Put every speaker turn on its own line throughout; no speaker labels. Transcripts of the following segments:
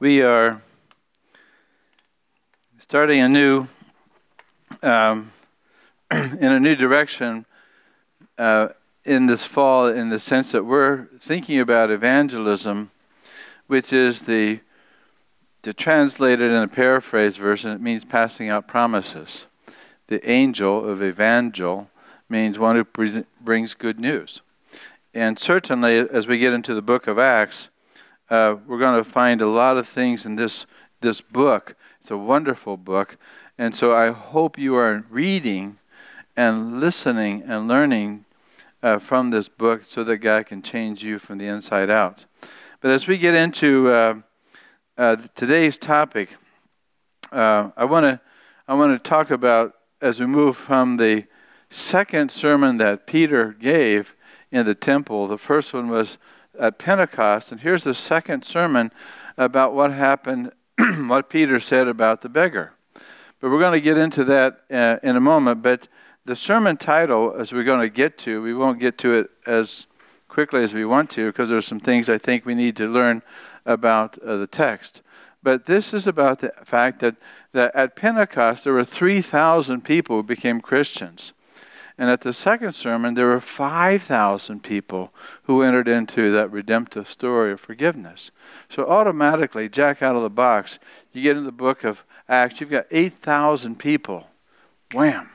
We are starting a new, um, in a new direction uh, in this fall, in the sense that we're thinking about evangelism, which is the to translate it in a paraphrase version, it means passing out promises. The angel of evangel means one who brings good news. And certainly, as we get into the book of Acts, uh, we're going to find a lot of things in this this book. It's a wonderful book, and so I hope you are reading and listening and learning uh, from this book, so that God can change you from the inside out. But as we get into uh, uh today's topic, uh, I want to I want to talk about as we move from the second sermon that Peter gave in the temple. The first one was at Pentecost. And here's the second sermon about what happened, what Peter said about the beggar. But we're going to get into that uh, in a moment. But the sermon title, as we're going to get to, we won't get to it as quickly as we want to because there's some things I think we need to learn about uh, the text. But this is about the fact that, that at Pentecost there were 3,000 people who became Christians. And at the second sermon, there were 5,000 people who entered into that redemptive story of forgiveness. So automatically, Jack out of the box, you get in the book of Acts, you've got 8,000 people. Wham!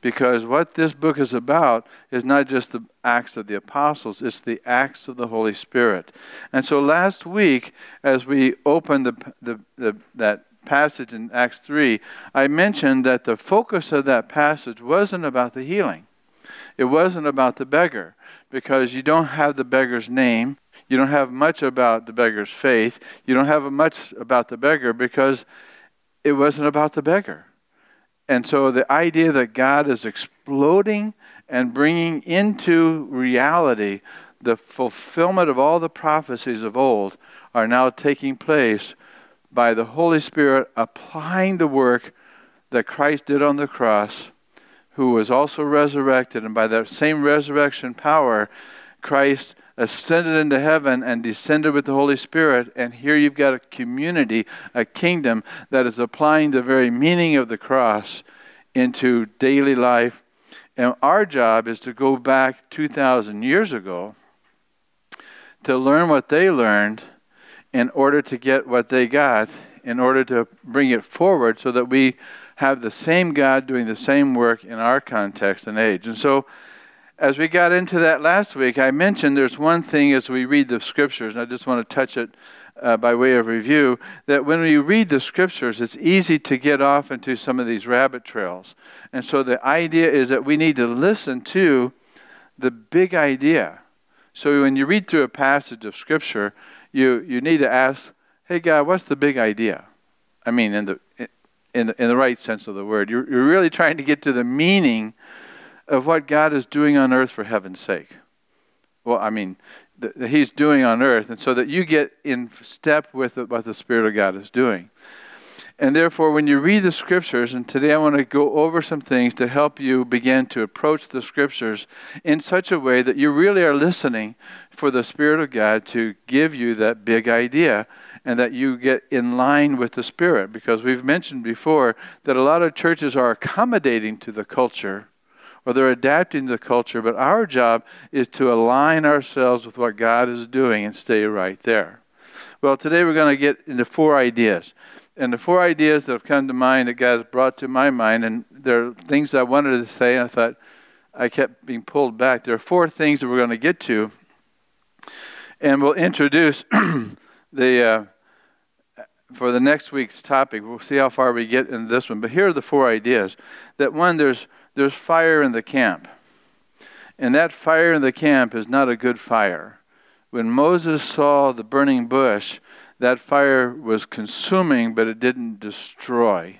Because what this book is about is not just the acts of the apostles, it's the acts of the Holy Spirit. And so last week, as we opened the, the, the that passage in Acts 3, I mentioned that the focus of that passage wasn't about the healing. It wasn't about the beggar, because you don't have the beggar's name. You don't have much about the beggar's faith. You don't have much about the beggar because it wasn't about the beggar. And so the idea that God is exploding and bringing into reality the fulfillment of all the prophecies of old are now taking place by the Holy Spirit applying the work that Christ did on the cross, who was also resurrected, and by that same resurrection power, Christ ascended into heaven and descended with the Holy Spirit. And here you've got a community, a kingdom that is applying the very meaning of the cross into daily life. And our job is to go back 2,000 years ago to learn what they learned in order to get what they got, in order to bring it forward so that we have the same God doing the same work in our context and age. And so, as we got into that last week, I mentioned there's one thing as we read the scriptures, and I just want to touch it uh, by way of review, that when we read the scriptures, it's easy to get off into some of these rabbit trails. And so the idea is that we need to listen to the big idea. So when you read through a passage of scripture, you, you need to ask, hey, God, what's the big idea? I mean, in the, in the, in the right sense of the word. You're, you're really trying to get to the meaning of what God is doing on earth for heaven's sake. Well, I mean, that He's doing on earth, and so that you get in step with what the Spirit of God is doing. And therefore, when you read the scriptures, and today I want to go over some things to help you begin to approach the scriptures in such a way that you really are listening for the Spirit of God to give you that big idea and that you get in line with the Spirit. Because we've mentioned before that a lot of churches are accommodating to the culture or they're adapting to the culture, but our job is to align ourselves with what God is doing and stay right there. Well, today we're going to get into four ideas and the four ideas that have come to mind that God has brought to my mind, and there are things I wanted to say, and I thought I kept being pulled back. There are four things that we're going to get to, and we'll introduce the uh, for the next week's topic. We'll see how far we get in this one, but here are the four ideas. That one, there's there's fire in the camp, and that fire in the camp is not a good fire. When Moses saw the burning bush, that fire was consuming, but it didn't destroy.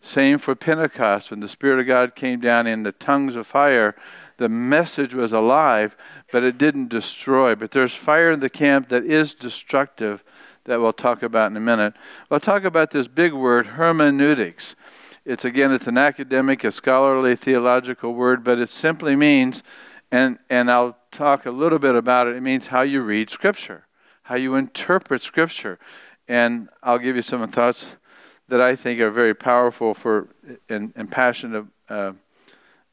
Same for Pentecost. When the Spirit of God came down in the tongues of fire, the message was alive, but it didn't destroy. But there's fire in the camp that is destructive that we'll talk about in a minute. We'll talk about this big word, hermeneutics. It's again, it's an academic, a scholarly, theological word, but it simply means, and, and I'll talk a little bit about it, it means how you read Scripture how you interpret Scripture. And I'll give you some thoughts that I think are very powerful for and, and passionate uh,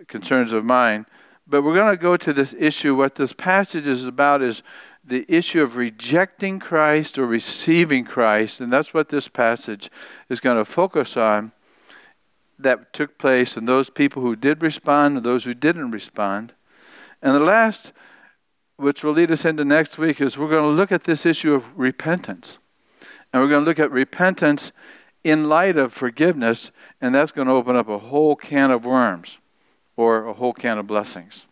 concerns of mine. But we're going to go to this issue. What this passage is about is the issue of rejecting Christ or receiving Christ. And that's what this passage is going to focus on that took place and those people who did respond and those who didn't respond. And the last, which will lead us into next week, is we're going to look at this issue of repentance. And we're going to look at repentance in light of forgiveness, and that's going to open up a whole can of worms or a whole can of blessings.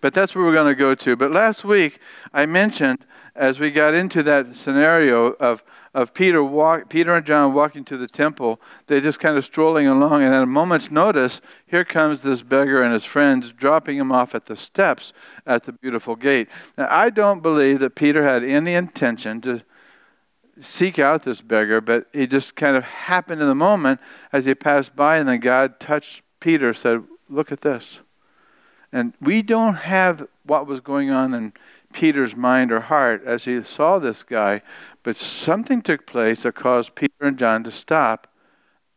But that's where we're going to go to. But last week, I mentioned as we got into that scenario of, of Peter, walk, Peter and John walking to the temple, They're just kind of strolling along, and at a moment's notice, here comes this beggar and his friends dropping him off at the steps at the beautiful gate. Now, I don't believe that Peter had any intention to seek out this beggar, but he just kind of happened in the moment as he passed by, and then God touched Peter, said, Look at this. And we don't have what was going on in Peter's mind or heart as he saw this guy, but something took place that caused Peter and John to stop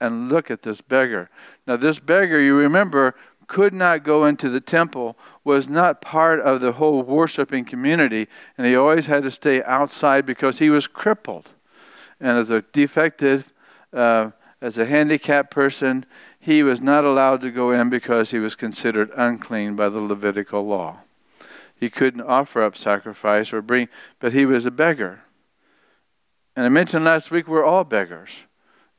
and look at this beggar. Now, this beggar, you remember, could not go into the temple, was not part of the whole worshiping community, and he always had to stay outside because he was crippled. And as a defective, uh, as a handicapped person, he was not allowed to go in because he was considered unclean by the Levitical law. He couldn't offer up sacrifice or bring, but he was a beggar. And I mentioned last week we're all beggars.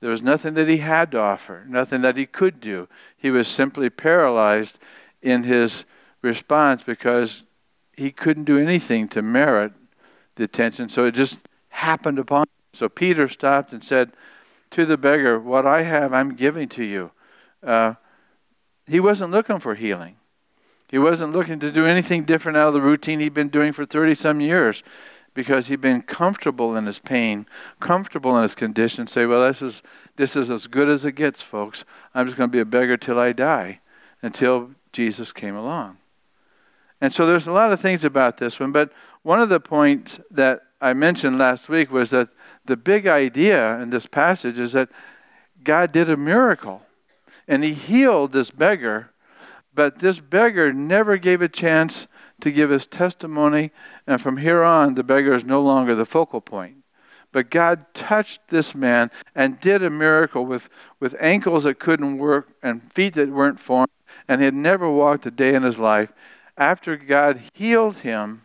There was nothing that he had to offer, nothing that he could do. He was simply paralyzed in his response because he couldn't do anything to merit the attention. So it just happened upon him. So Peter stopped and said to the beggar, What I have, I'm giving to you. Uh, he wasn't looking for healing. He wasn't looking to do anything different out of the routine he'd been doing for 30 some years because he'd been comfortable in his pain, comfortable in his condition. Say, well, this is, this is as good as it gets, folks. I'm just going to be a beggar till I die, until Jesus came along. And so there's a lot of things about this one, but one of the points that I mentioned last week was that the big idea in this passage is that God did a miracle and he healed this beggar, but this beggar never gave a chance to give his testimony, and from here on, the beggar is no longer the focal point. But God touched this man and did a miracle with, with ankles that couldn't work and feet that weren't formed, and he had never walked a day in his life. After God healed him,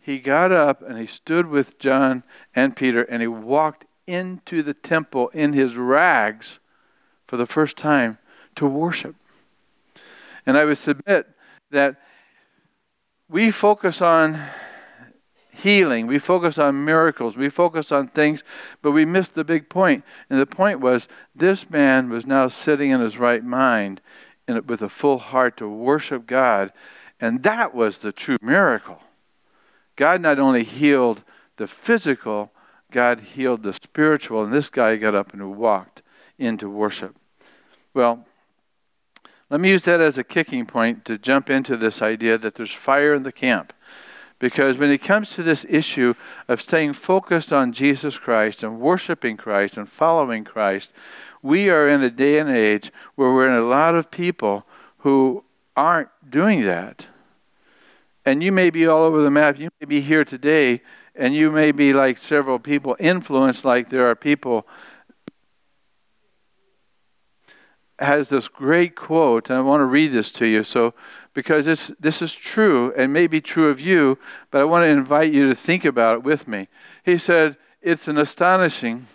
he got up and he stood with John and Peter and he walked into the temple in his rags for the first time to worship. And I would submit that we focus on healing, we focus on miracles, we focus on things, but we miss the big point. And the point was this man was now sitting in his right mind in, with a full heart to worship God. And that was the true miracle. God not only healed the physical, God healed the spiritual. And this guy got up and walked into worship. Well, let me use that as a kicking point to jump into this idea that there's fire in the camp. Because when it comes to this issue of staying focused on Jesus Christ and worshiping Christ and following Christ, we are in a day and age where we're in a lot of people who aren't doing that. And you may be all over the map. You may be here today, and you may be like several people, influenced like there are people has this great quote, and I want to read this to you. So, because this this is true and may be true of you, but I want to invite you to think about it with me. He said, "It's an astonishing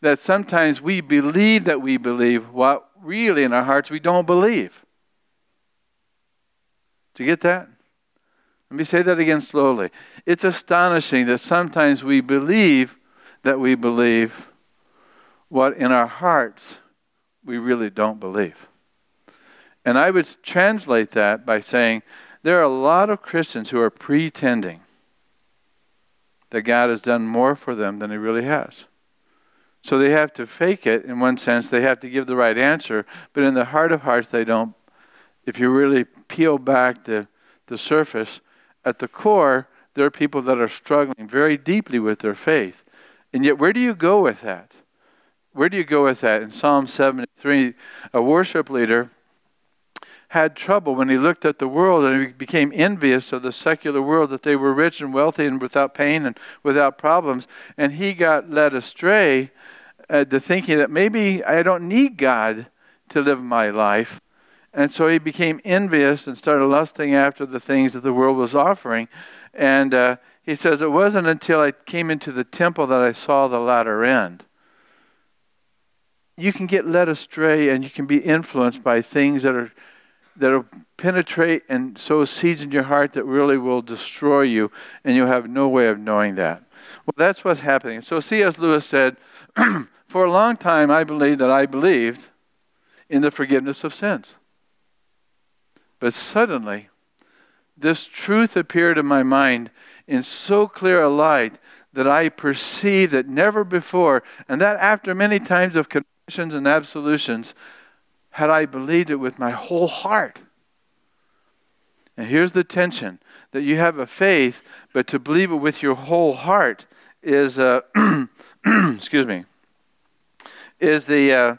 that sometimes we believe that we believe what really in our hearts we don't believe." Do you get that? Let me say that again slowly. It's astonishing that sometimes we believe that we believe what in our hearts we really don't believe. And I would translate that by saying there are a lot of Christians who are pretending that God has done more for them than He really has. So they have to fake it in one sense, they have to give the right answer, but in the heart of hearts, they don't. If you really peel back the, the surface, at the core, there are people that are struggling very deeply with their faith. And yet, where do you go with that? Where do you go with that? In Psalm 73, a worship leader had trouble when he looked at the world and he became envious of the secular world that they were rich and wealthy and without pain and without problems. And he got led astray uh, to thinking that maybe I don't need God to live my life. And so he became envious and started lusting after the things that the world was offering. And uh, he says, It wasn't until I came into the temple that I saw the latter end. You can get led astray and you can be influenced by things that are that'll penetrate and sow seeds in your heart that really will destroy you, and you'll have no way of knowing that. Well, that's what's happening. So C.S. Lewis said, For a long time, I believed that I believed in the forgiveness of sins. But suddenly, this truth appeared in my mind in so clear a light that I perceived that never before, and that after many times of and absolutions, had I believed it with my whole heart. And here's the tension that you have a faith, but to believe it with your whole heart is, uh, excuse me, is the, uh,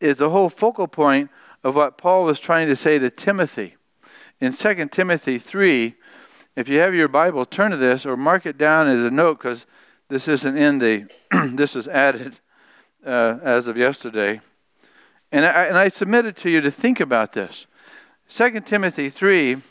is the whole focal point of what Paul was trying to say to Timothy. In 2 Timothy 3, if you have your Bible, turn to this or mark it down as a note because this isn't in the, this is added uh, as of yesterday. And I, and I submitted to you to think about this. 2 Timothy 3,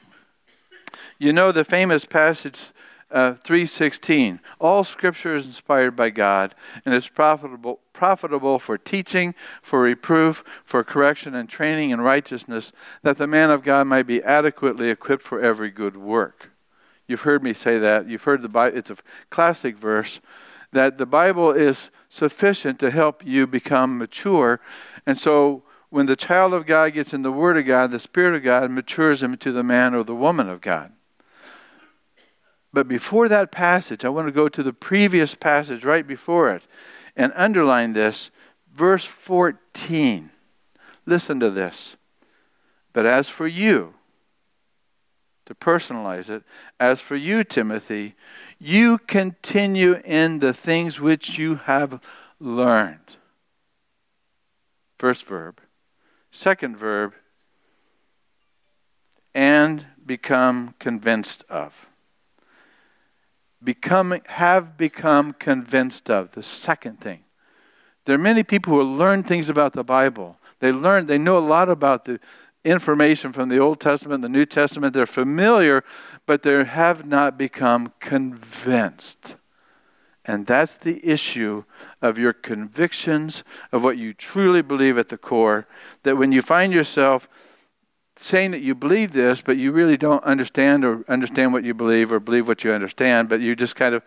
you know the famous passage uh, 3.16. All scripture is inspired by God and is profitable, profitable for teaching, for reproof, for correction and training in righteousness, that the man of God might be adequately equipped for every good work. You've heard me say that. You've heard the Bible. It's a classic verse that the Bible is sufficient to help you become mature and so when the child of God gets in the Word of God, the Spirit of God matures him into the man or the woman of God. But before that passage, I want to go to the previous passage right before it and underline this. Verse 14. Listen to this. But as for you, to personalize it, as for you, Timothy, you continue in the things which you have learned First verb. Second verb, and become convinced of. Become, have become convinced of. The second thing. There are many people who learn things about the Bible. They learn, they know a lot about the information from the Old Testament, the New Testament. They're familiar, but they have not become convinced. And that's the issue of your convictions, of what you truly believe at the core. That when you find yourself saying that you believe this, but you really don't understand or understand what you believe or believe what you understand, but you just kind of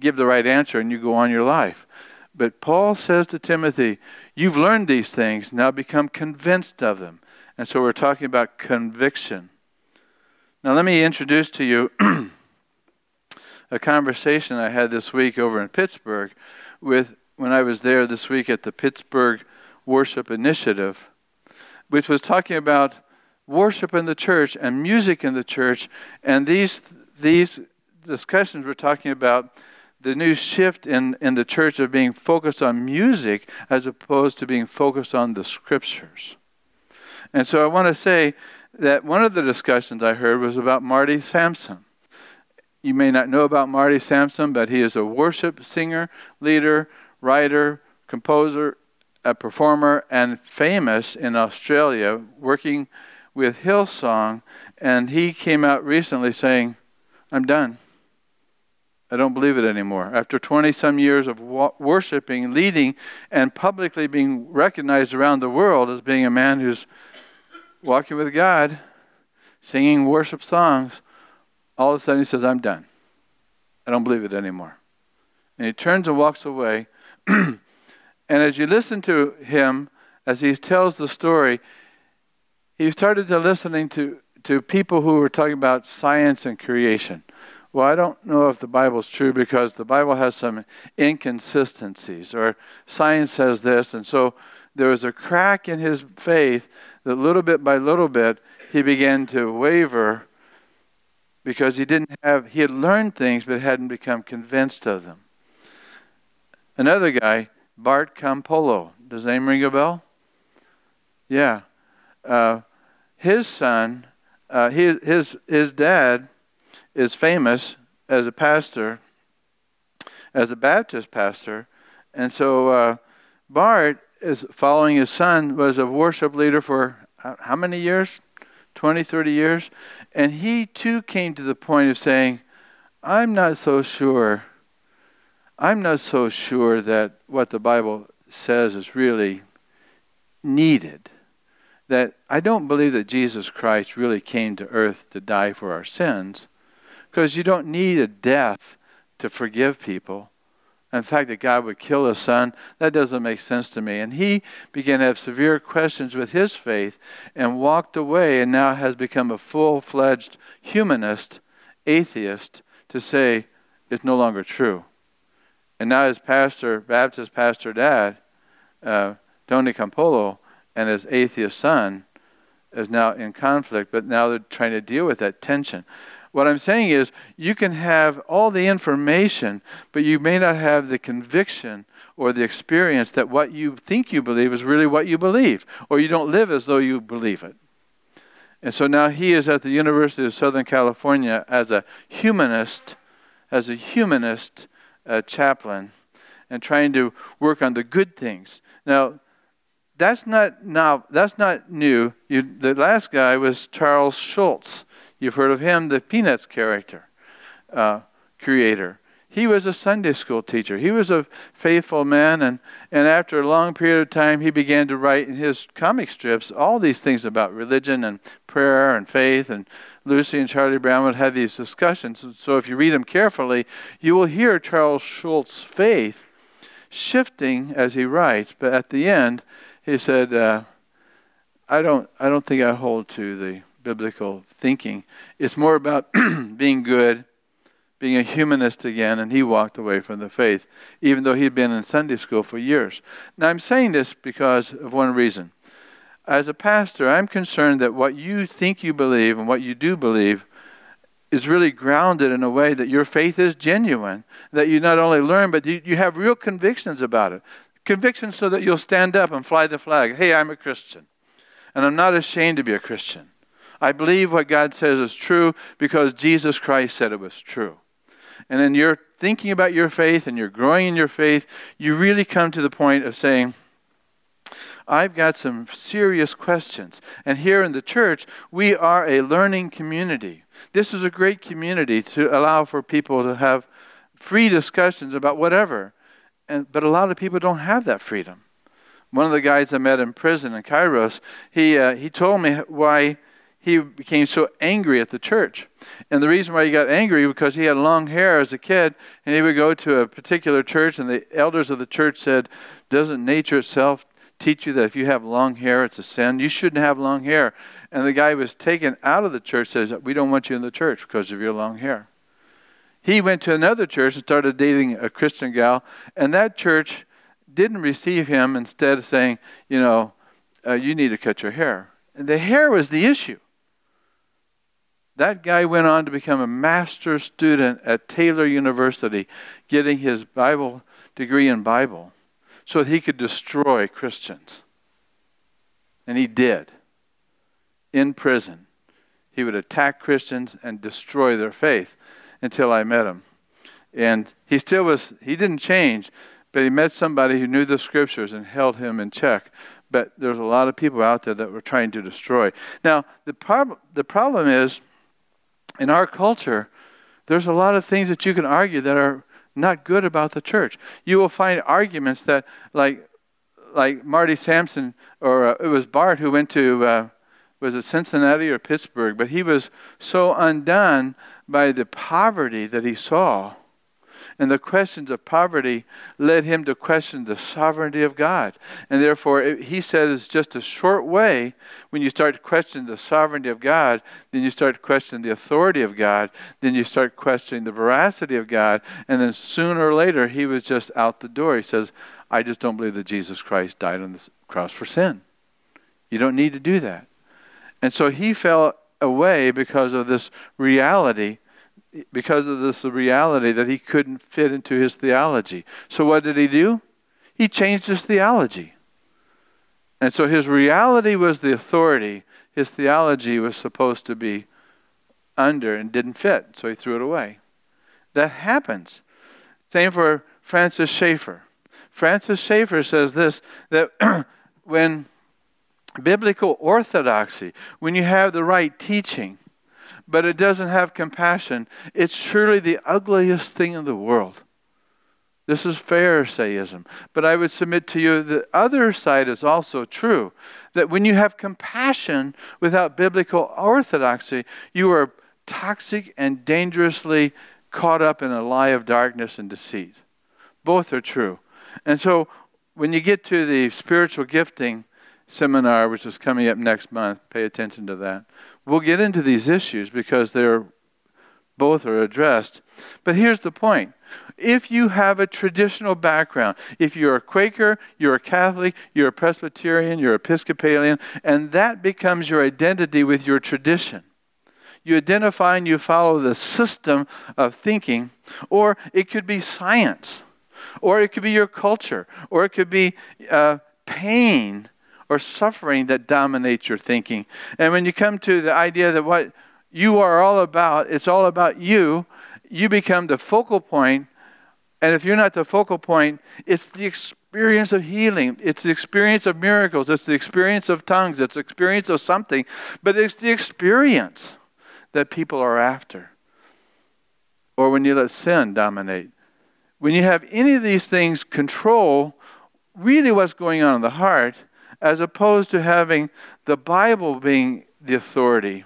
give the right answer and you go on your life. But Paul says to Timothy, You've learned these things, now become convinced of them. And so we're talking about conviction. Now, let me introduce to you a conversation I had this week over in Pittsburgh with when I was there this week at the Pittsburgh Worship Initiative, which was talking about worship in the church and music in the church. And these these discussions were talking about the new shift in, in the church of being focused on music as opposed to being focused on the scriptures. And so I want to say that one of the discussions I heard was about Marty Sampson. You may not know about Marty Sampson, but he is a worship singer, leader, writer, composer, a performer, and famous in Australia, working with Hillsong. And he came out recently saying, I'm done. I don't believe it anymore. After 20 some years of worshiping, leading, and publicly being recognized around the world as being a man who's walking with God, singing worship songs, all of a sudden he says, I'm done. I don't believe it anymore. And he turns and walks away. and as you listen to him, as he tells the story, he started to listening to, to people who were talking about science and creation. Well, I don't know if the Bible's true because the Bible has some inconsistencies, or science says this. And so there was a crack in his faith that little bit by little bit he began to waver because he didn't have he had learned things but hadn't become convinced of them Another guy, Bart Campolo. Does name ring a bell? Yeah. Uh, his son, uh, his, his, his dad is famous as a pastor, as a Baptist pastor. And so uh, Bart is following his son, was a worship leader for uh, how many years? 20, 30 years. And he too came to the point of saying, I'm not so sure. I'm not so sure that what the Bible says is really needed. That I don't believe that Jesus Christ really came to earth to die for our sins, because you don't need a death to forgive people. In fact, that God would kill his son, that doesn't make sense to me. And he began to have severe questions with his faith and walked away and now has become a full fledged humanist, atheist, to say it's no longer true. And now his pastor, Baptist pastor dad, uh, Tony Campolo, and his atheist son is now in conflict, but now they're trying to deal with that tension. What I'm saying is, you can have all the information, but you may not have the conviction or the experience that what you think you believe is really what you believe, or you don't live as though you believe it. And so now he is at the University of Southern California as a humanist, as a humanist uh, chaplain, and trying to work on the good things. Now, that's not now. That's not new. You, the last guy was Charles Schulz You've heard of him, the Peanuts character, uh, creator. He was a Sunday school teacher. He was a faithful man, and, and after a long period of time, he began to write in his comic strips all these things about religion and prayer and faith. And Lucy and Charlie Brown would have these discussions. So if you read them carefully, you will hear Charles Schulz's faith shifting as he writes. But at the end, he said, uh, "I don't, I don't think I hold to the biblical thinking. It's more about being good, being a humanist again, and he walked away from the faith, even though he'd been in Sunday school for years. Now, I'm saying this because of one reason. As a pastor, I'm concerned that what you think you believe and what you do believe is really grounded in a way that your faith is genuine, that you not only learn, but you, have real convictions about it. Convictions so that you'll stand up and fly the flag. Hey, I'm a Christian. And I'm not ashamed to be a Christian. I believe what God says is true because Jesus Christ said it was true. And then you're thinking about your faith and you're growing in your faith, you really come to the point of saying, I've got some serious questions. And here in the church, we are a learning community. This is a great community to allow for people to have free discussions about whatever. And, but a lot of people don't have that freedom. One of the guys I met in prison in Kairos, he, uh, he told me why he became so angry at the church. And the reason why he got angry was because he had long hair as a kid, and he would go to a particular church, and the elders of the church said, Doesn't nature itself teach you that if you have long hair, it's a sin? You shouldn't have long hair. And the guy was taken out of the church, says, We don't want you in the church because of your long hair. He went to another church and started dating a Christian gal, and that church didn't receive him, instead of saying, You know, uh, you need to cut your hair. And the hair was the issue. That guy went on to become a master's student at Taylor University, getting his Bible degree in Bible so he could destroy Christians. And he did. In prison. He would attack Christians and destroy their faith until I met him. And he still was, he didn't change, but he met somebody who knew the scriptures and held him in check. But there's a lot of people out there that were trying to destroy. Now, the, prob- the problem is, in our culture, there's a lot of things that you can argue that are not good about the church. You will find arguments that, like, like Marty Sampson, or uh, it was Bart who went to, uh, was it Cincinnati or Pittsburgh? But he was so undone by the poverty that he saw and the questions of poverty led him to question the sovereignty of God. And therefore, he says it's just a short way when you start to question the sovereignty of God, then you start to question the authority of God, then you start questioning the veracity of God, and then sooner or later, he was just out the door. He says, I just don't believe that Jesus Christ died on the cross for sin. You don't need to do that. And so he fell away because of this reality because of this reality that he couldn't fit into his theology. So what did he do? He changed his theology. And so his reality was the authority. His theology was supposed to be under and didn't fit, so he threw it away. That happens. Same for Francis Schaeffer. Francis Schaeffer says this that when biblical orthodoxy, when you have the right teaching, but it doesn't have compassion, it's surely the ugliest thing in the world. This is Pharisaism. But I would submit to you the other side is also true. That when you have compassion without biblical orthodoxy, you are toxic and dangerously caught up in a lie of darkness and deceit. Both are true. And so when you get to the spiritual gifting seminar, which is coming up next month, pay attention to that. We'll get into these issues because they're both are addressed. But here's the point. If you have a traditional background, if you're a Quaker, you're a Catholic, you're a Presbyterian, you're Episcopalian, and that becomes your identity with your tradition, you identify and you follow the system of thinking, or it could be science, or it could be your culture, or it could be uh, pain or suffering that dominates your thinking. And when you come to the idea that what you are all about, it's all about you, you become the focal point. And if you're not the focal point, it's the experience of healing. It's the experience of miracles. It's the experience of tongues. It's the experience of something. But it's the experience that people are after. Or when you let sin dominate. When you have any of these things control really what's going on in the heart, as opposed to having the Bible being the authority,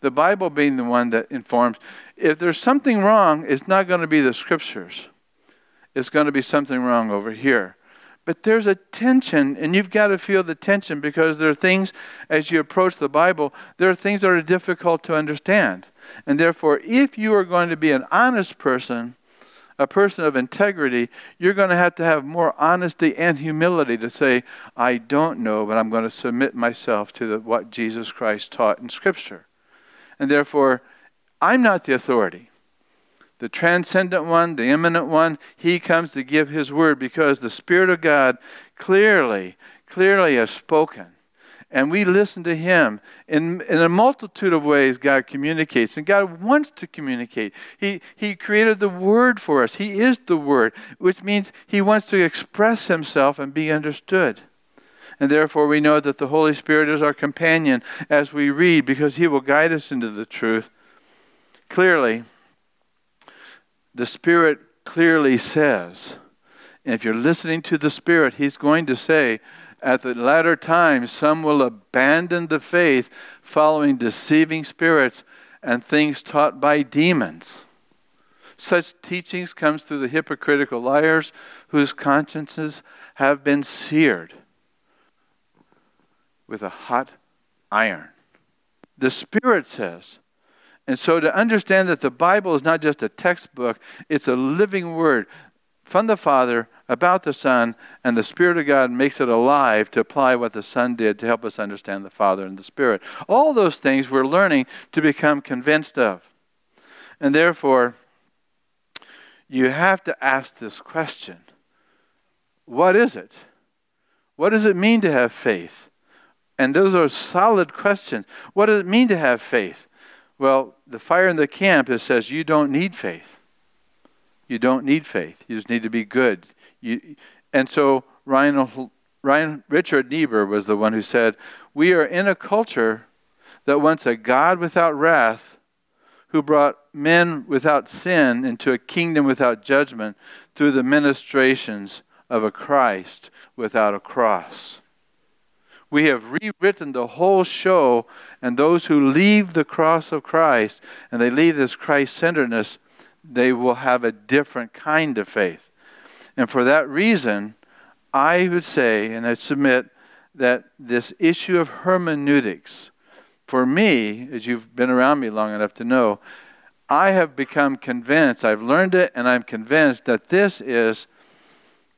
the Bible being the one that informs. If there's something wrong, it's not going to be the scriptures, it's going to be something wrong over here. But there's a tension, and you've got to feel the tension because there are things, as you approach the Bible, there are things that are difficult to understand. And therefore, if you are going to be an honest person, a person of integrity, you're going to have to have more honesty and humility to say, I don't know, but I'm going to submit myself to the, what Jesus Christ taught in Scripture. And therefore, I'm not the authority. The transcendent one, the immanent one, he comes to give his word because the Spirit of God clearly, clearly has spoken and we listen to Him. In, in a multitude of ways, God communicates, and God wants to communicate. He, he created the Word for us. He is the Word, which means He wants to express Himself and be understood. And therefore, we know that the Holy Spirit is our companion as we read because He will guide us into the truth. Clearly, the Spirit clearly says, and if you're listening to the Spirit, He's going to say, at the latter times, some will abandon the faith, following deceiving spirits and things taught by demons. Such teachings comes through the hypocritical liars whose consciences have been seared with a hot iron. The Spirit says, and so to understand that the Bible is not just a textbook, it's a living word from the Father about the Son, and the Spirit of God makes it alive to apply what the Son did to help us understand the Father and the Spirit. All those things we're learning to become convinced of. And therefore, you have to ask this question What is it? What does it mean to have faith? And those are solid questions. What does it mean to have faith? Well, the fire in the camp it says you don't need faith. You don't need faith. You just need to be good. You, and so Ryan, Ryan Richard Niebuhr was the one who said, "We are in a culture that wants a God without wrath, who brought men without sin into a kingdom without judgment through the ministrations of a Christ without a cross." We have rewritten the whole show, and those who leave the cross of Christ and they leave this Christ centeredness they will have a different kind of faith. And for that reason, I would say, and I submit, that this issue of hermeneutics, for me, as you've been around me long enough to know, I have become convinced, I've learned it, and I'm convinced that this is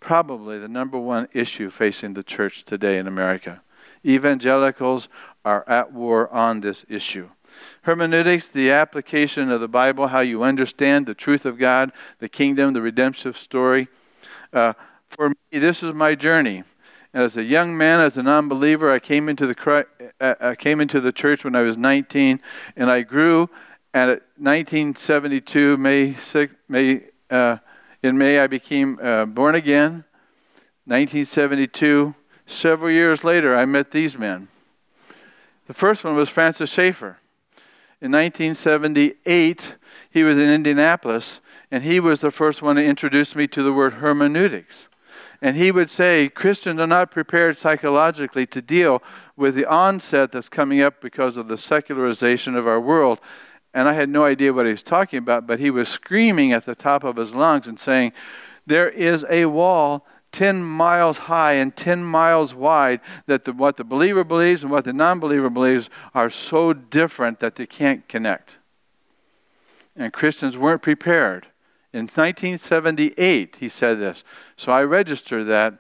probably the number one issue facing the church today in America. Evangelicals are at war on this issue. Hermeneutics, the application of the Bible, how you understand the truth of God, the kingdom, the redemptive story. Uh, for me, this is my journey. As a young man, as a non-believer, I came into the uh, I came into the church when I was 19, and I grew. And at 1972, May 6, May uh, in May, I became uh, born again. 1972. Several years later, I met these men. The first one was Francis Schaeffer. In 1978, he was in Indianapolis, and he was the first one to introduce me to the word hermeneutics. And he would say Christians are not prepared psychologically to deal with the onset that's coming up because of the secularization of our world. And I had no idea what he was talking about, but he was screaming at the top of his lungs and saying, There is a wall 10 miles high and 10 miles wide that the, what the believer believes and what the non believer believes are so different that they can't connect. And Christians weren't prepared. In 1978, he said this. So I registered that.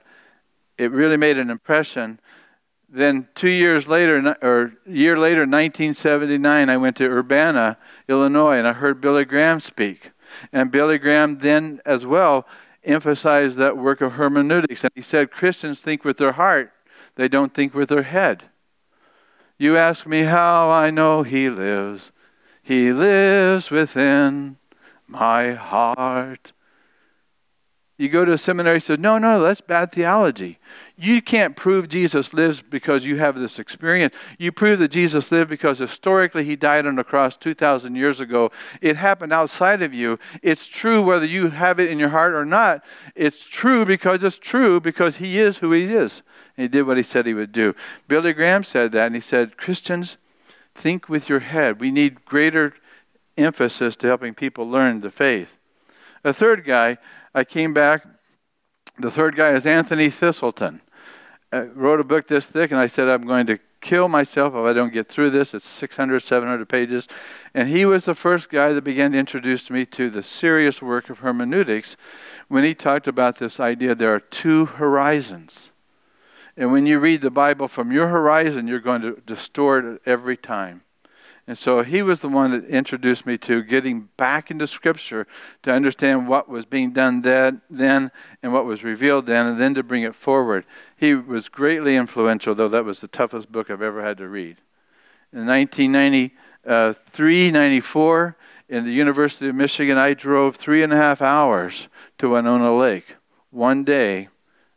It really made an impression. Then, two years later, or a year later, 1979, I went to Urbana, Illinois, and I heard Billy Graham speak. And Billy Graham then, as well, emphasized that work of hermeneutics. And he said Christians think with their heart, they don't think with their head. You ask me how I know he lives. He lives within my heart. You go to a seminary and say, no, no, that's bad theology. You can't prove Jesus lives because you have this experience. You prove that Jesus lived because historically he died on the cross 2,000 years ago. It happened outside of you. It's true whether you have it in your heart or not. It's true because it's true because he is who he is. And he did what he said he would do. Billy Graham said that, and he said, Christians, think with your head. We need greater emphasis to helping people learn the faith. A third guy, I came back. The third guy is Anthony Thiselton. I wrote a book this thick, and I said, I'm going to kill myself if I don't get through this. It's 600, 700 pages. And he was the first guy that began to introduce me to the serious work of hermeneutics when he talked about this idea there are two horizons. And when you read the Bible from your horizon, you're going to distort it every time. And so he was the one that introduced me to getting back into Scripture to understand what was being done then, and what was revealed then, and then to bring it forward. He was greatly influential, though that was the toughest book I've ever had to read. In 1993 uh, 94, in the University of Michigan, I drove three and a half hours to Winona Lake one day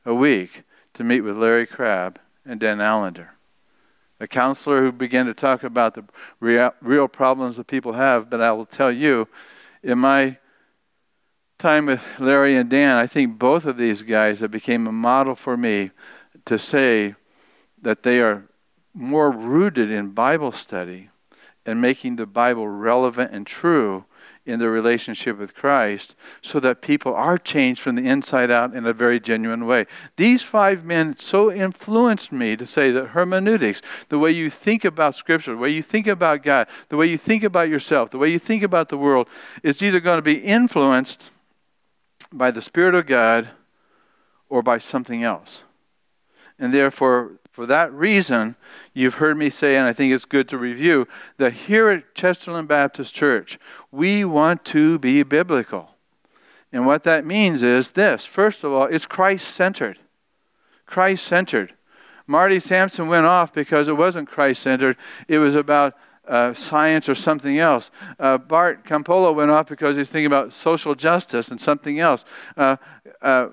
a week to meet with Larry Crabb and Dan Allender a counselor who began to talk about the real, problems that people have. But I will tell you, in my time with Larry and Dan, I think both of these guys have became a model for me to say that they are more rooted in Bible study and making the Bible relevant and true in their relationship with Christ so that people are changed from the inside out in a very genuine way. These five men so influenced me to say that hermeneutics, the way you think about Scripture, the way you think about God, the way you think about yourself, the way you think about the world, is either going to be influenced by the Spirit of God or by something else. And therefore, for that reason, you've heard me say, and I think it's good to review, that here at Chesterland Baptist Church, we want to be biblical. And what that means is this first of all, it's Christ centered. Christ centered. Marty Sampson went off because it wasn't Christ centered, it was about uh, science or something else. Uh, Bart Campolo went off because he's thinking about social justice and something else. Uh, uh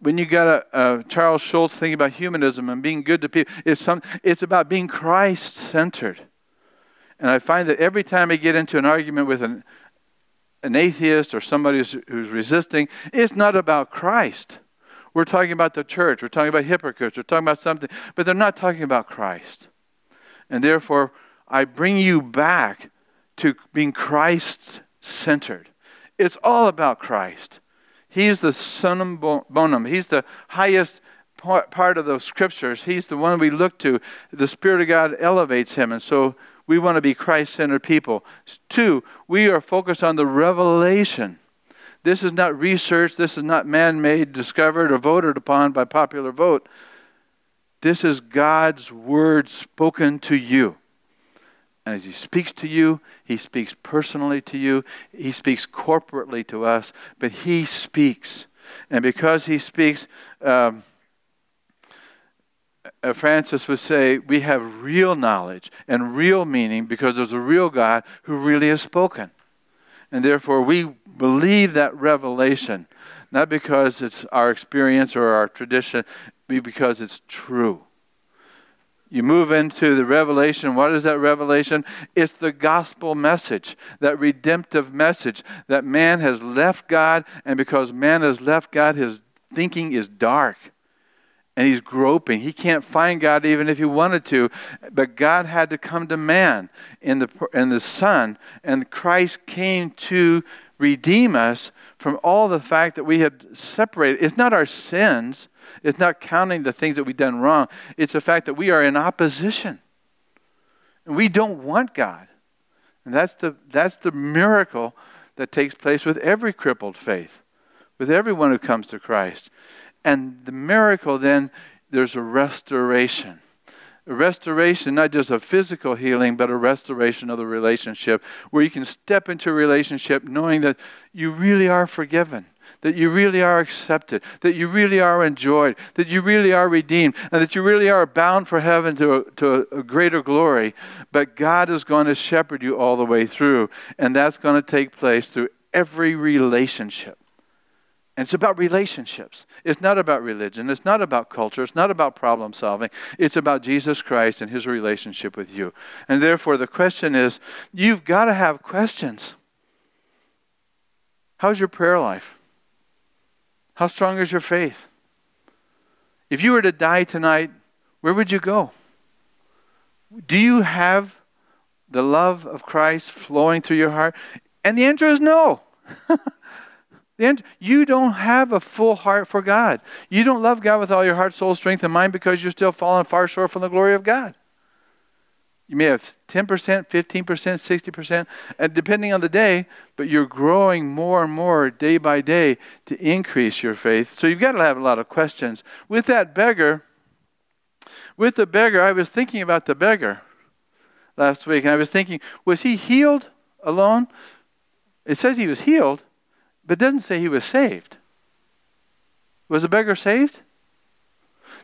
when you got a, a, Charles Schulz thinking about humanism and being good to people, it's, some, it's about being Christ centered. And I find that every time I get into an argument with an, an atheist or somebody who's, who's resisting, it's not about Christ. We're talking about the church, we're talking about hypocrites, we're talking about something, but they're not talking about Christ. And therefore, I bring you back to being Christ centered. It's all about Christ. He's the summum bonum. He's the highest part of the scriptures. He's the one we look to. The Spirit of God elevates him. And so we want to be Christ centered people. Two, we are focused on the revelation. This is not research. This is not man made, discovered, or voted upon by popular vote. This is God's word spoken to you. And as He speaks to you, He speaks personally to you, He speaks corporately to us, but He speaks. And because He speaks, um, uh, Francis would say, we have real knowledge and real meaning because there's a real God who really has spoken. And therefore, we believe that revelation, not because it's our experience or our tradition, but because it's true. You move into the revelation. What is that revelation? It's the gospel message, that redemptive message that man has left God, and because man has left God, his thinking is dark and he's groping. He can't find God even if he wanted to. But God had to come to man in the, in the Son, and Christ came to redeem us from all the fact that we had separated. It's not our sins, it's not counting the things that we've done wrong, it's the fact that we are in opposition. And we don't want God. And that's the, that's the miracle that takes place with every crippled faith, with everyone who comes to Christ. And the miracle then, there's a restoration. A restoration, not just a physical healing, but a restoration of the relationship where you can step into a relationship knowing that you really are forgiven that you really are accepted, that you really are enjoyed, that you really are redeemed, and that you really are bound for heaven to a, to a, greater glory. But God is going to shepherd you all the way through, and that's going to take place through every relationship. And it's about relationships. It's not about religion. It's not about culture. It's not about problem solving. It's about Jesus Christ and his relationship with you. And therefore, the question is you've got to have questions. How's your prayer life? How strong is your faith? If you were to die tonight, where would you go? Do you have the love of Christ flowing through your heart? And the answer is no. Then you don't have a full heart for God. You don't love God with all your heart, soul, strength, and mind because you're still falling far short from the glory of God. You may have 10%, 15%, 60%, and depending on the day, but you're growing more and more day by day to increase your faith. So you've got to have a lot of questions. With that beggar, with the beggar, I was thinking about the beggar last week, and I was thinking, was he healed alone? It says he was healed, but doesn't say he was saved. Was the beggar saved?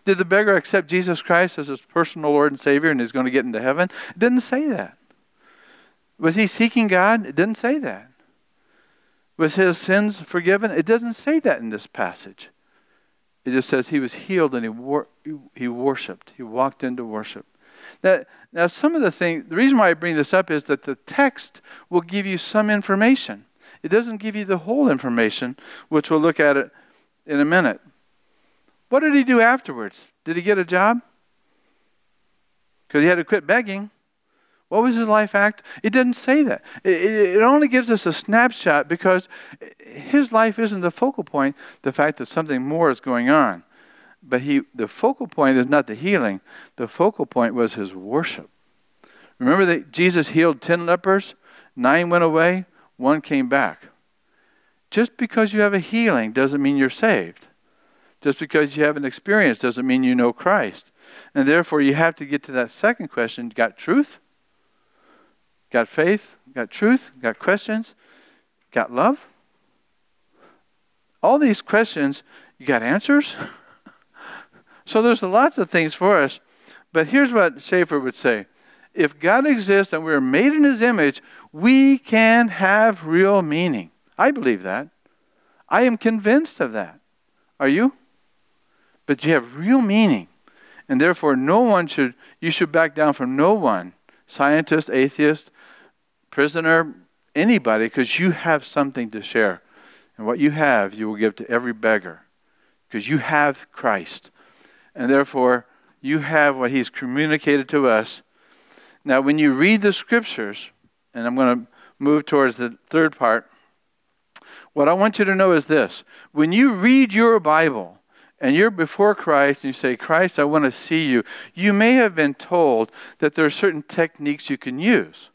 Did the beggar accept Jesus Christ as his personal Lord and Savior and is going to get into heaven? It didn't say that. Was he seeking God? It didn't say that. Was his sins forgiven? It doesn't say that in this passage. It just says he was healed and he, wor- he worshiped. He walked into worship. That, now, some of the things, the reason why I bring this up is that the text will give you some information. It doesn't give you the whole information, which we'll look at it in a minute. What did he do afterwards? Did he get a job? Because he had to quit begging. What was his life act? It doesn't say that. It, it, only gives us a snapshot because his life isn't the focal point, the fact that something more is going on. But he, the focal point is not the healing, the focal point was his worship. Remember that Jesus healed 10 lepers, nine went away, one came back. Just because you have a healing doesn't mean you're saved. Just because you have an experience doesn't mean you know Christ. And therefore, you have to get to that second question got truth? Got faith? Got truth? Got questions? Got love? All these questions, you got answers? so there's lots of things for us. But here's what Schaeffer would say if God exists and we're made in his image, we can have real meaning. I believe that. I am convinced of that. Are you? But you have real meaning. And therefore, no one should, you should back down from no one scientist, atheist, prisoner, anybody, because you have something to share. And what you have, you will give to every beggar because you have Christ. And therefore, you have what He's communicated to us now, when you read the scriptures, and I'm going to move towards the third part, what I want you to know is this. When you read your Bible, and you're before Christ and you say, Christ, I want to see you, you may have been told that there are certain techniques you can use.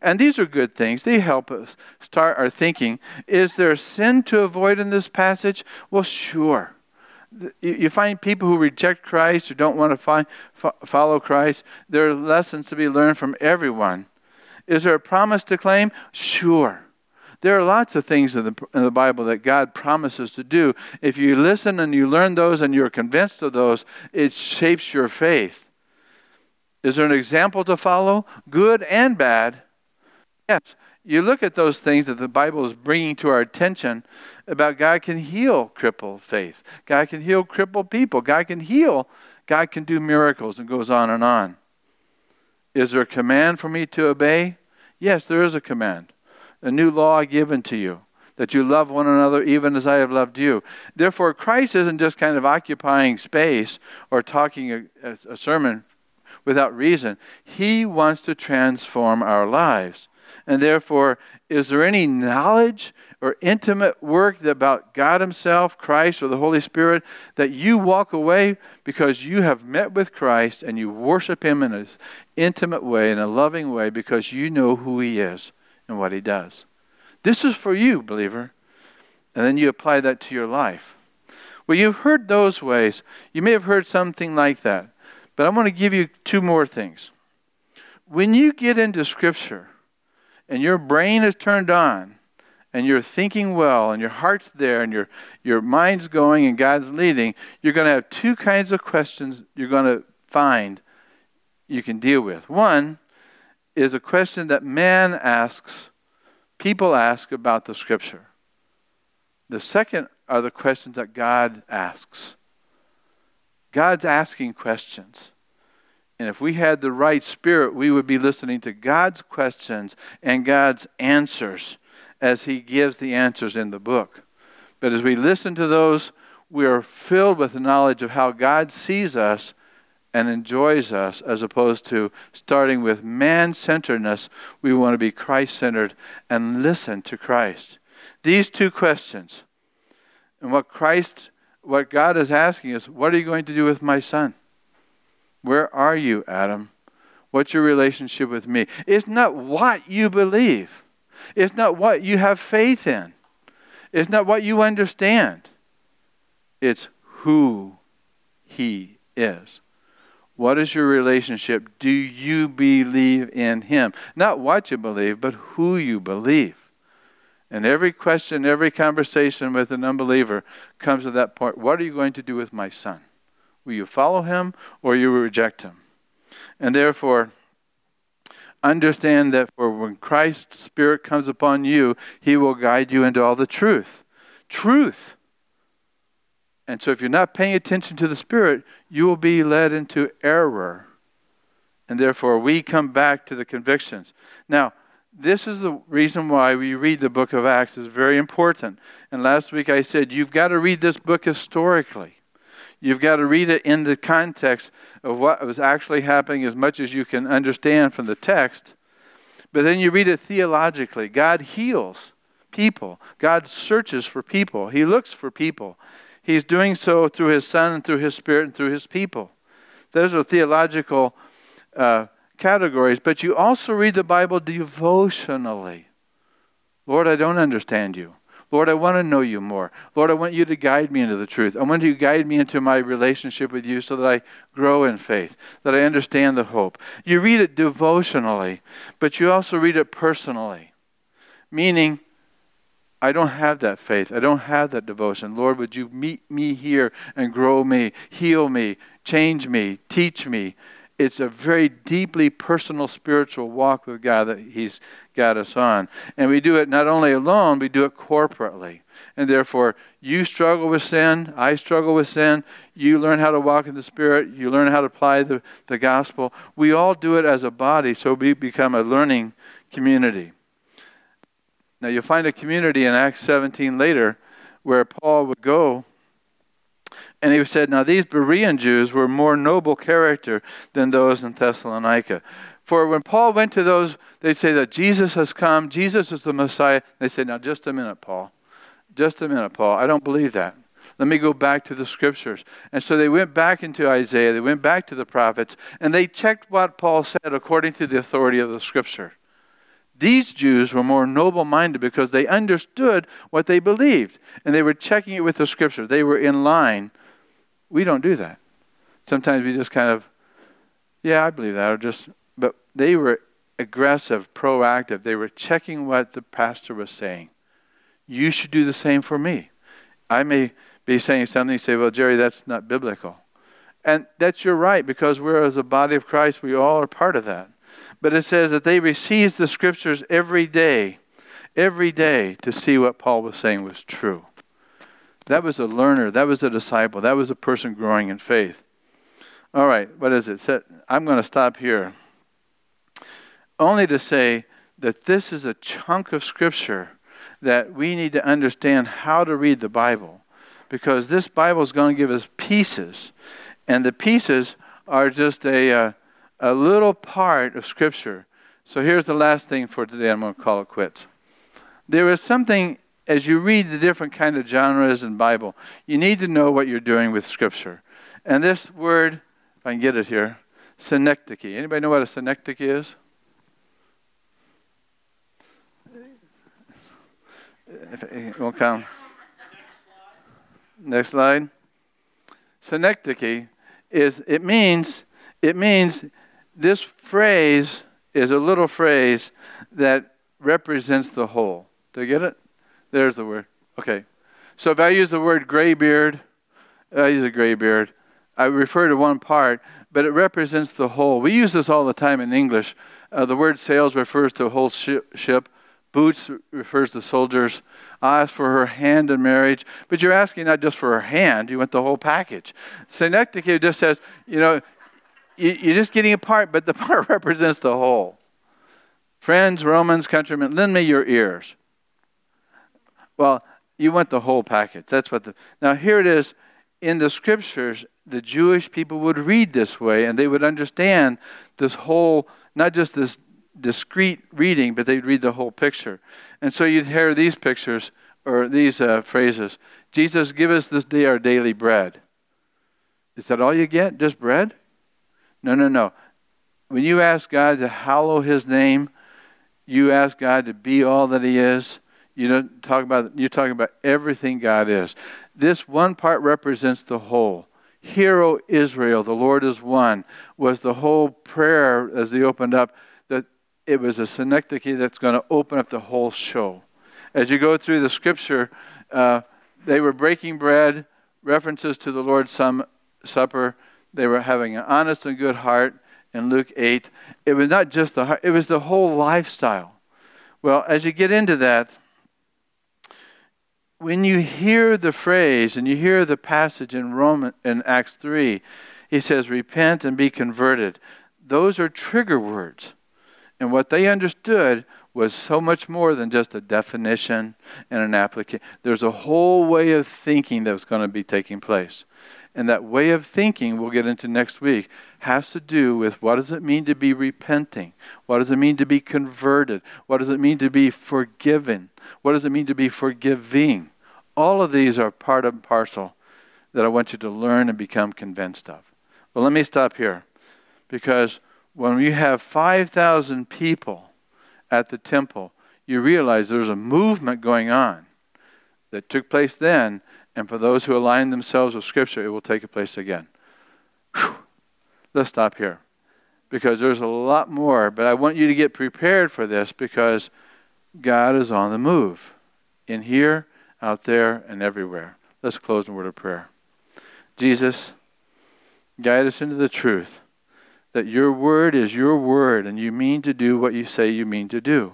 And these are good things. They help us start our thinking. Is there sin to avoid in this passage? Well, sure you find people who reject Christ, or don't want to find, follow Christ. There are lessons to be learned from everyone. Is there a promise to claim? Sure. There are lots of things in the, in the Bible that God promises to do. If you listen and you learn those and you're convinced of those, it shapes your faith. Is there an example to follow? Good and bad. Yes. You look at those things that the Bible is bringing to our attention about God can heal crippled faith. God can heal crippled people. God can heal. God can do miracles and goes on and on. Is there a command for me to obey? Yes, there is a command a new law given to you that you love one another even as I have loved you. Therefore, Christ isn't just kind of occupying space or talking a, a, sermon without reason. He wants to transform our lives. And therefore, is there any knowledge or intimate work about God Himself, Christ, or the Holy Spirit that you walk away because you have met with Christ and you worship Him in an intimate way, in a loving way, because you know who He is? And what he does. This is for you, believer. And then you apply that to your life. Well, you've heard those ways. You may have heard something like that. But I want to give you two more things. When you get into Scripture and your brain is turned on and you're thinking well and your heart's there and your, your mind's going and God's leading, you're going to have two kinds of questions you're going to find you can deal with. One is a question that man asks, people ask about the Scripture. The second are the questions that God asks. God's asking questions. And if we had the right spirit, we would be listening to God's questions and God's answers as He gives the answers in the book. But as we listen to those, we are filled with the knowledge of how God sees us and enjoys us as opposed to starting with man centeredness. We want to be Christ centered and listen to Christ. These two questions. And what Christ, what God is asking is, what are you going to do with my son? Where are you, Adam? What's your relationship with me? It's not what you believe. It's not what you have faith in. It's not what you understand. It's who he is. What is your relationship? Do you believe in Him? Not what you believe, but who you believe. And every question, every conversation with an unbeliever comes to that point what are you going to do with my son? Will you follow him or you will reject him? And therefore, understand that for when Christ's Spirit comes upon you, He will guide you into all the truth. Truth. And so, if you're not paying attention to the Spirit, you will be led into error. And therefore, we come back to the convictions. Now, this is the reason why we read the book of Acts is very important. And last week I said you've got to read this book historically. You've got to read it in the context of what was actually happening as much as you can understand from the text. But then you read it theologically. God heals people. God searches for people. He looks for people. He's doing so through His Son and through His Spirit and through His people. Those are theological uh, categories. But you also read the Bible devotionally. Lord, I don't understand you. Lord, I want to know you more. Lord, I want you to guide me into the truth. I want you to guide me into my relationship with you so that I grow in faith, that I understand the hope. You read it devotionally, but you also read it personally, meaning I don't have that faith. I don't have that devotion. Lord, would you meet me here and grow me, heal me, change me, teach me? It's a very deeply personal spiritual walk with God that He's got us on. And we do it not only alone, we do it corporately. And therefore, you struggle with sin, I struggle with sin, you learn how to walk in the Spirit, you learn how to apply the, the gospel. We all do it as a body, so we become a learning community. Now you'll find a community in Acts 17 later where Paul would go and he said, Now these Berean Jews were more noble character than those in Thessalonica. For when Paul went to those, they'd say that Jesus has come, Jesus is the Messiah. They said, Now just a minute, Paul. Just a minute, Paul. I don't believe that. Let me go back to the scriptures. And so they went back into Isaiah, they went back to the prophets, and they checked what Paul said according to the authority of the scripture. These Jews were more noble minded because they understood what they believed and they were checking it with the scripture. They were in line. We don't do that. Sometimes we just kind of, yeah, I believe that, or just, but they were aggressive, proactive. They were checking what the pastor was saying. You should do the same for me. I may be saying something, you say, well, Jerry, that's not biblical. And that's your right, because we're as a body of Christ, we all are part of that. But it says that they received the scriptures every day, every day to see what Paul was saying was true. That was a learner, that was a disciple, that was a person growing in faith. All right, what is it? I'm going to stop here. Only to say that this is a chunk of scripture that we need to understand how to read the Bible because this Bible is going to give us pieces, and the pieces are just a, uh, a little part of Scripture. So here's the last thing for today. I'm going to call it quits. There is something as you read the different kind of genres in Bible, you need to know what you're doing with Scripture. And this word, if I can get it here, synecdoche. Anybody know what a synecdoche is? If it won't come. Next slide. Synecdoche is it means it means this phrase is a little phrase that represents the whole. Do you get it? There's the word. Okay. So if I use the word gray beard, I use a gray beard. I refer to one part, but it represents the whole. We use this all the time in English. Uh, the word sails refers to a whole ship. Boots refers to soldiers. I asked for her hand in marriage, but you're asking not just for her hand, you want the whole package. Synecdoche just says, you know, you're just getting a part, but the part represents the whole. Friends, Romans, countrymen, lend me your ears. Well, you want the whole package. That's what the. Now, here it is in the scriptures, the Jewish people would read this way and they would understand this whole, not just this discrete reading, but they'd read the whole picture. And so you'd hear these pictures or these uh, phrases Jesus, give us this day our daily bread. Is that all you get? Just bread? No, no, no. When you ask God to hallow his name, you ask God to be all that he is. You don't talk about you're talking about everything God is. This one part represents the whole. Hear, O Israel, the Lord is one, was the whole prayer as they opened up that it was a synecdoche that's going to open up the whole show. As you go through the scripture, uh, they were breaking bread, references to the Lord's Supper. They were having an honest and good heart in Luke 8. It was not just the heart, it was the whole lifestyle. Well, as you get into that, when you hear the phrase and you hear the passage in Roman in Acts 3, he says, Repent and be converted. Those are trigger words. And what they understood was so much more than just a definition and an application. There's a whole way of thinking that was going to be taking place. And that way of thinking, we'll get into next week, has to do with what does it mean to be repenting? What does it mean to be converted? What does it mean to be forgiven? What does it mean to be forgiving? All of these are part and parcel that I want you to learn and become convinced of. Well, let me stop here because when you have 5,000 people at the temple, you realize there's a movement going on that took place then, and for those who align themselves with Scripture, it will take place again. Whew. Let's stop here because there's a lot more, but I want you to get prepared for this because God is on the move in here, out there, and everywhere. Let's close in a word of prayer. Jesus, guide us into the truth that your word is your word and you mean to do what you say you mean to do.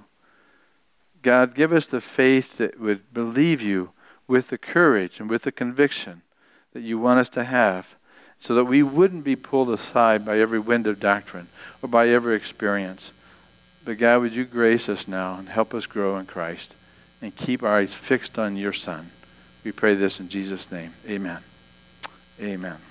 God, give us the faith that would believe you with the courage and with the conviction that you want us to have so that we wouldn't be pulled aside by every wind of doctrine or by every experience. But God, would you grace us now and help us grow in Christ and keep our eyes fixed on your Son? We pray this in Jesus' name. Amen. Amen.